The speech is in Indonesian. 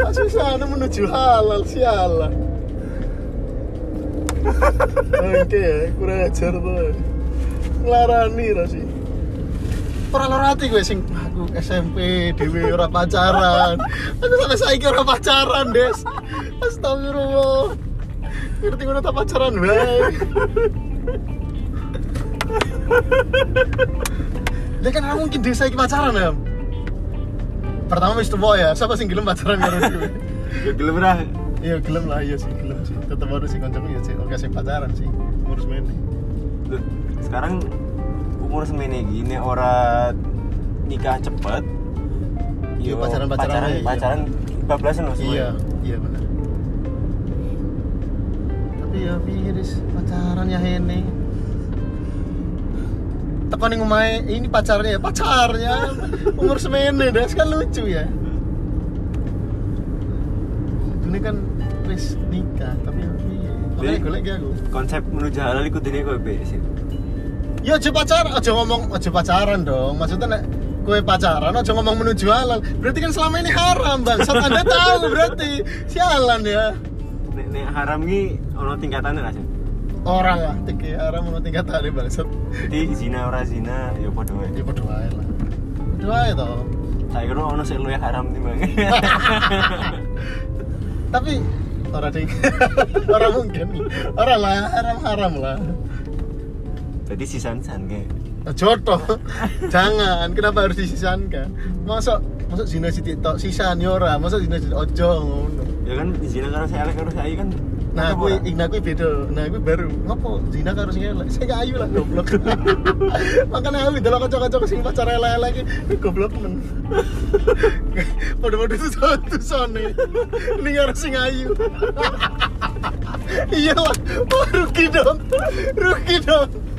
Masih sana menuju halal Sialan Oke ya Kurang ajar tuh Ngelarani Rasi Ora lara ati gue sing aku SMP dhewe ora pacaran. Aku sampe saiki ora pacaran, Des. Astagfirullah. Ngerti ngono tak pacaran wae. Dia kan ora mungkin desa iki pacaran ya. Pertama wis tuwa ya, siapa sing gelem pacaran karo gue? Ya gelem ra. Iya gelem lah, iya sih gelem sih. Tetep harus sing kancaku ya sih, oke sing pacaran sih. Ngurus mene. Loh, sekarang umur semene gini ora nikah cepet. Iya, Yo, pacaran-pacaran pacaran, iya. pacaran bablasan loh semua. Iya, iya benar. Tapi ya Des, pacaran ya Hene. Teko ning omahe ini pacarnya ya, pacarnya umur semene Des kan lucu ya. Ini kan wis nikah, tapi ya. Makanya golek ki aku. Konsep menuju halal iku dene kowe sih. Ya aja pacaran, aja ngomong aja pacaran dong. Maksudnya nek kowe pacaran aja ngomong menuju halal. Berarti kan selama ini haram, Bang. Saat Anda tahu berarti. Sialan ya. Nek, nek haram ki ono tingkatannya lah sih. Orang lah tiga haram mau tingkat hari bangsat. Jadi zina ora zina ya padha wae. ya berdoa lah. Berdoa ya toh. Saya kira ono sing luwih haram timbang. tapi orang ding orang mungkin. Orang lah haram haram lah. Jadi sisan-san kayak. Jodoh. Jangan kenapa harus disisankan? Masuk masuk zina si TikTok sisan yora masuk zina si ojo ngono. Ya kan zina karo saya karo saya kan Nah, apa aku? Igna aku beda. Nah, aku baru. Ngopo? Zina karo sing elek. Saya gak ayu lah goblok. Makanya aku delok kanca-kanca sing pacar elek-elek iki goblok men. Padha-padha tuh tuh sone. Ini karo sing ayu. Iya lah. Wah, rugi dong. Rugi dong.